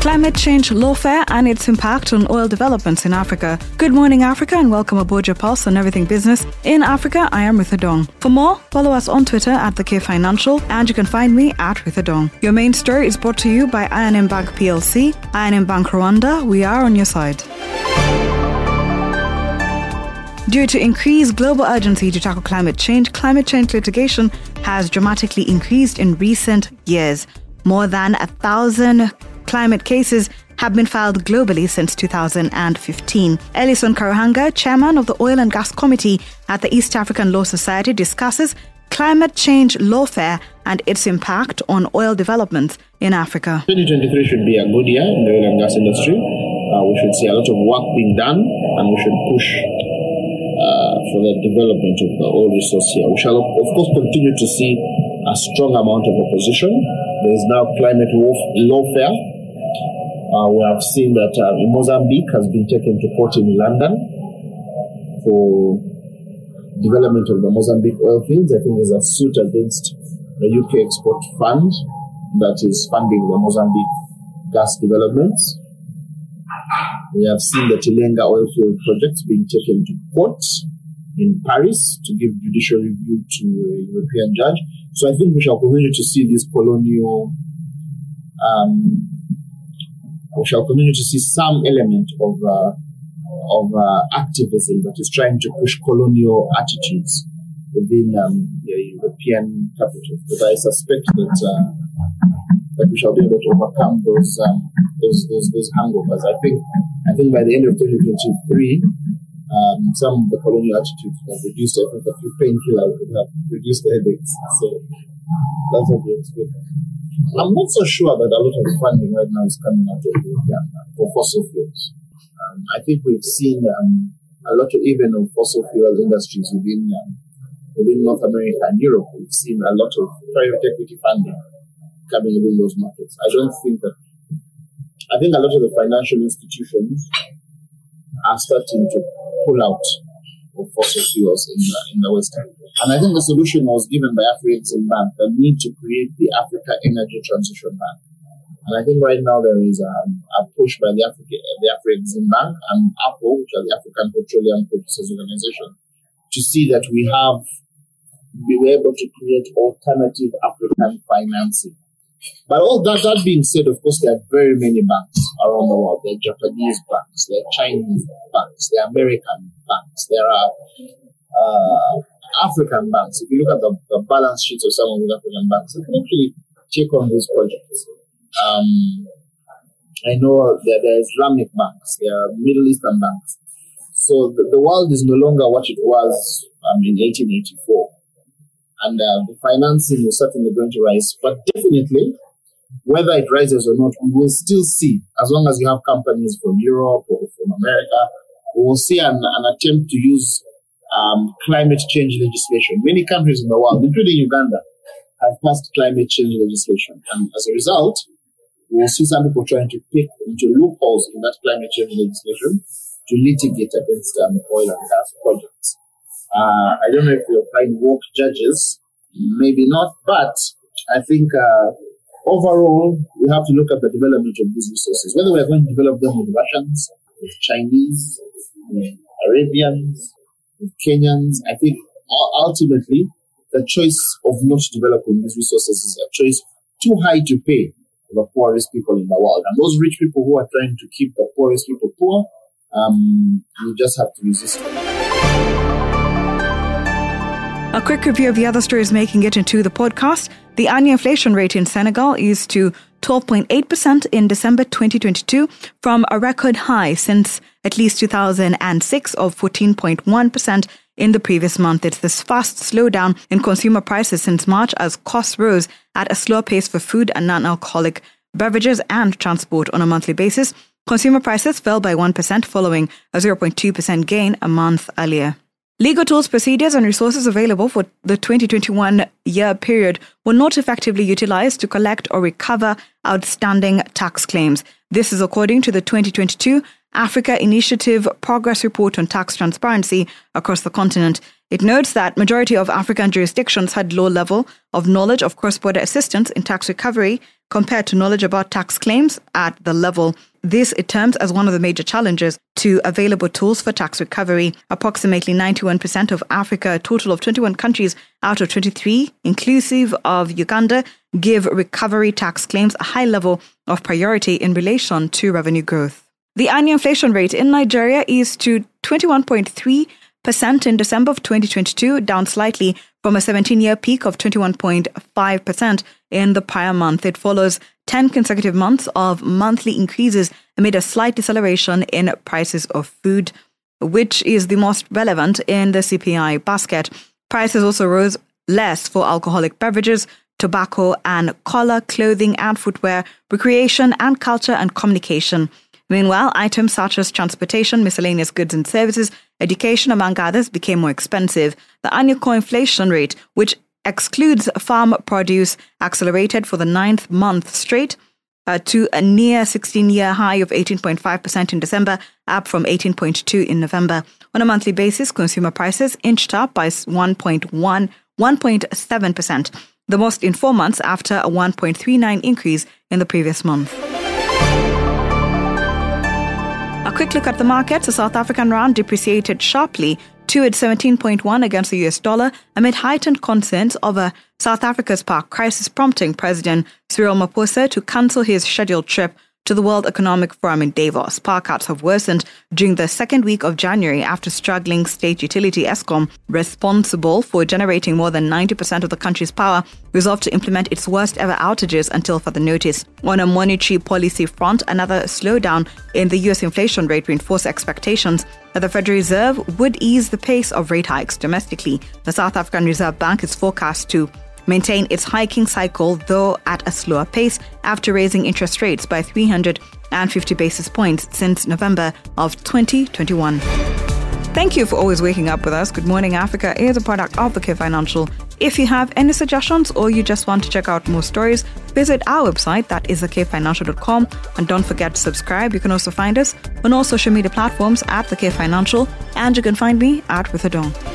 Climate change lawfare and its impact on oil developments in Africa. Good morning, Africa, and welcome aboard your pulse on everything business. In Africa, I am Ritha Dong. For more, follow us on Twitter at The K Financial, and you can find me at Ritha Dong. Your main story is brought to you by I&M Bank PLC, I&M Bank Rwanda. We are on your side. Due to increased global urgency to tackle climate change, climate change litigation has dramatically increased in recent years. More than a thousand climate cases have been filed globally since 2015. Elison Karuhanga, chairman of the Oil and Gas Committee at the East African Law Society, discusses climate change lawfare and its impact on oil developments in Africa. 2023 should be a good year in the oil and gas industry. Uh, we should see a lot of work being done and we should push uh, for the development of the oil resource here. We shall, of course, continue to see a strong amount of opposition. There is now climate lawfare uh, we have seen that uh, Mozambique has been taken to court in London for development of the Mozambique oil fields. I think there's a suit against the UK Export Fund that is funding the Mozambique gas developments. We have seen the Tilenga oil field projects being taken to court in Paris to give judicial review to a European judge. So I think we shall continue to see these colonial um, we shall continue to see some element of uh, of uh, activism that is trying to push colonial attitudes within um, the European capitals. But I suspect that uh, that we shall be able to overcome those um, those, those those hangovers. I think I think by the end of 2023. Um, some of the colonial attitudes have reduced. I think a few painkillers have reduced the headaches. So that's what we expect. I'm not so sure that a lot of funding right now is coming out of Uganda for fossil fuels. Um, I think we've seen um, a lot of even of fossil fuel industries within um, within North America and Europe. We've seen a lot of private equity funding coming within those markets. I don't think that. I think a lot of the financial institutions are starting to pull out fossil fuels in the, in the West. And I think the solution was given by Afrexim Bank, the need to create the Africa Energy Transition Bank. And I think right now there is um, a push by the, Africa, the Afrexim Bank and APPO, which are the African Petroleum Producers Organization, to see that we have, we were able to create alternative African financing but all that, that being said, of course, there are very many banks around the world. There are Japanese banks, there are Chinese banks, there are American banks, there are uh, African banks. If you look at the, the balance sheets of some of these African banks, they can actually take on these projects. Um, I know that there are Islamic banks, there are Middle Eastern banks. So the, the world is no longer what it was um, in 1884 and uh, the financing is certainly going to rise. But definitely, whether it rises or not, we will still see, as long as you have companies from Europe or from America, we will see an, an attempt to use um, climate change legislation. Many countries in the world, including Uganda, have passed climate change legislation. And as a result, we will see some people trying to pick into loopholes in that climate change legislation to litigate against um, oil and gas projects. Uh, I don't know if you'll find woke judges, maybe not, but I think uh, overall we have to look at the development of these resources. Whether we're going to develop them with Russians, with Chinese, with Arabians, with Kenyans, I think ultimately the choice of not developing these resources is a choice too high to pay for the poorest people in the world. And those rich people who are trying to keep the poorest people poor, um, you just have to resist. A quick review of the other stories making it into the podcast. The annual inflation rate in Senegal is to 12.8% in December 2022 from a record high since at least 2006 of 14.1% in the previous month. It's this fast slowdown in consumer prices since March as costs rose at a slower pace for food and non-alcoholic beverages and transport on a monthly basis. Consumer prices fell by 1% following a 0.2% gain a month earlier. Legal tools, procedures, and resources available for the 2021 year period were not effectively utilized to collect or recover outstanding tax claims. This is according to the 2022 Africa Initiative Progress Report on Tax Transparency across the continent. It notes that majority of African jurisdictions had low level of knowledge of cross-border assistance in tax recovery, compared to knowledge about tax claims at the level. This it terms as one of the major challenges to available tools for tax recovery. Approximately 91% of Africa, a total of 21 countries out of 23, inclusive of Uganda, give recovery tax claims a high level of priority in relation to revenue growth. The annual inflation rate in Nigeria is to 21.3% in December of 2022, down slightly from a 17 year peak of 21.5% in the prior month. It follows 10 consecutive months of monthly increases amid a slight deceleration in prices of food, which is the most relevant in the CPI basket. Prices also rose less for alcoholic beverages, tobacco and kola, clothing and footwear, recreation and culture and communication. Meanwhile, items such as transportation, miscellaneous goods and services, education, among others, became more expensive. The annual core inflation rate, which excludes farm produce, accelerated for the ninth month straight uh, to a near 16 year high of 18.5% in December, up from 18.2 in November. On a monthly basis, consumer prices inched up by 1.1, 1.7%, the most in four months after a 1.39 increase in the previous month. A quick look at the markets. The South African rand depreciated sharply to at 17.1 against the US dollar amid heightened concerns over South Africa's power crisis, prompting President Cyril Ramaphosa to cancel his scheduled trip to the World Economic Forum in Davos. Power cuts have worsened during the second week of January after struggling state utility Eskom, responsible for generating more than 90% of the country's power, resolved to implement its worst ever outages until further notice. On a monetary policy front, another slowdown in the US inflation rate reinforced expectations that the Federal Reserve would ease the pace of rate hikes domestically. The South African Reserve Bank is forecast to maintain its hiking cycle, though at a slower pace, after raising interest rates by 350 basis points since November of 2021. Thank you for always waking up with us. Good Morning Africa is a product of the K Financial. If you have any suggestions or you just want to check out more stories, visit our website, that is thekfinancial.com. And don't forget to subscribe. You can also find us on all social media platforms at the K Financial, and you can find me at Ritha Dong.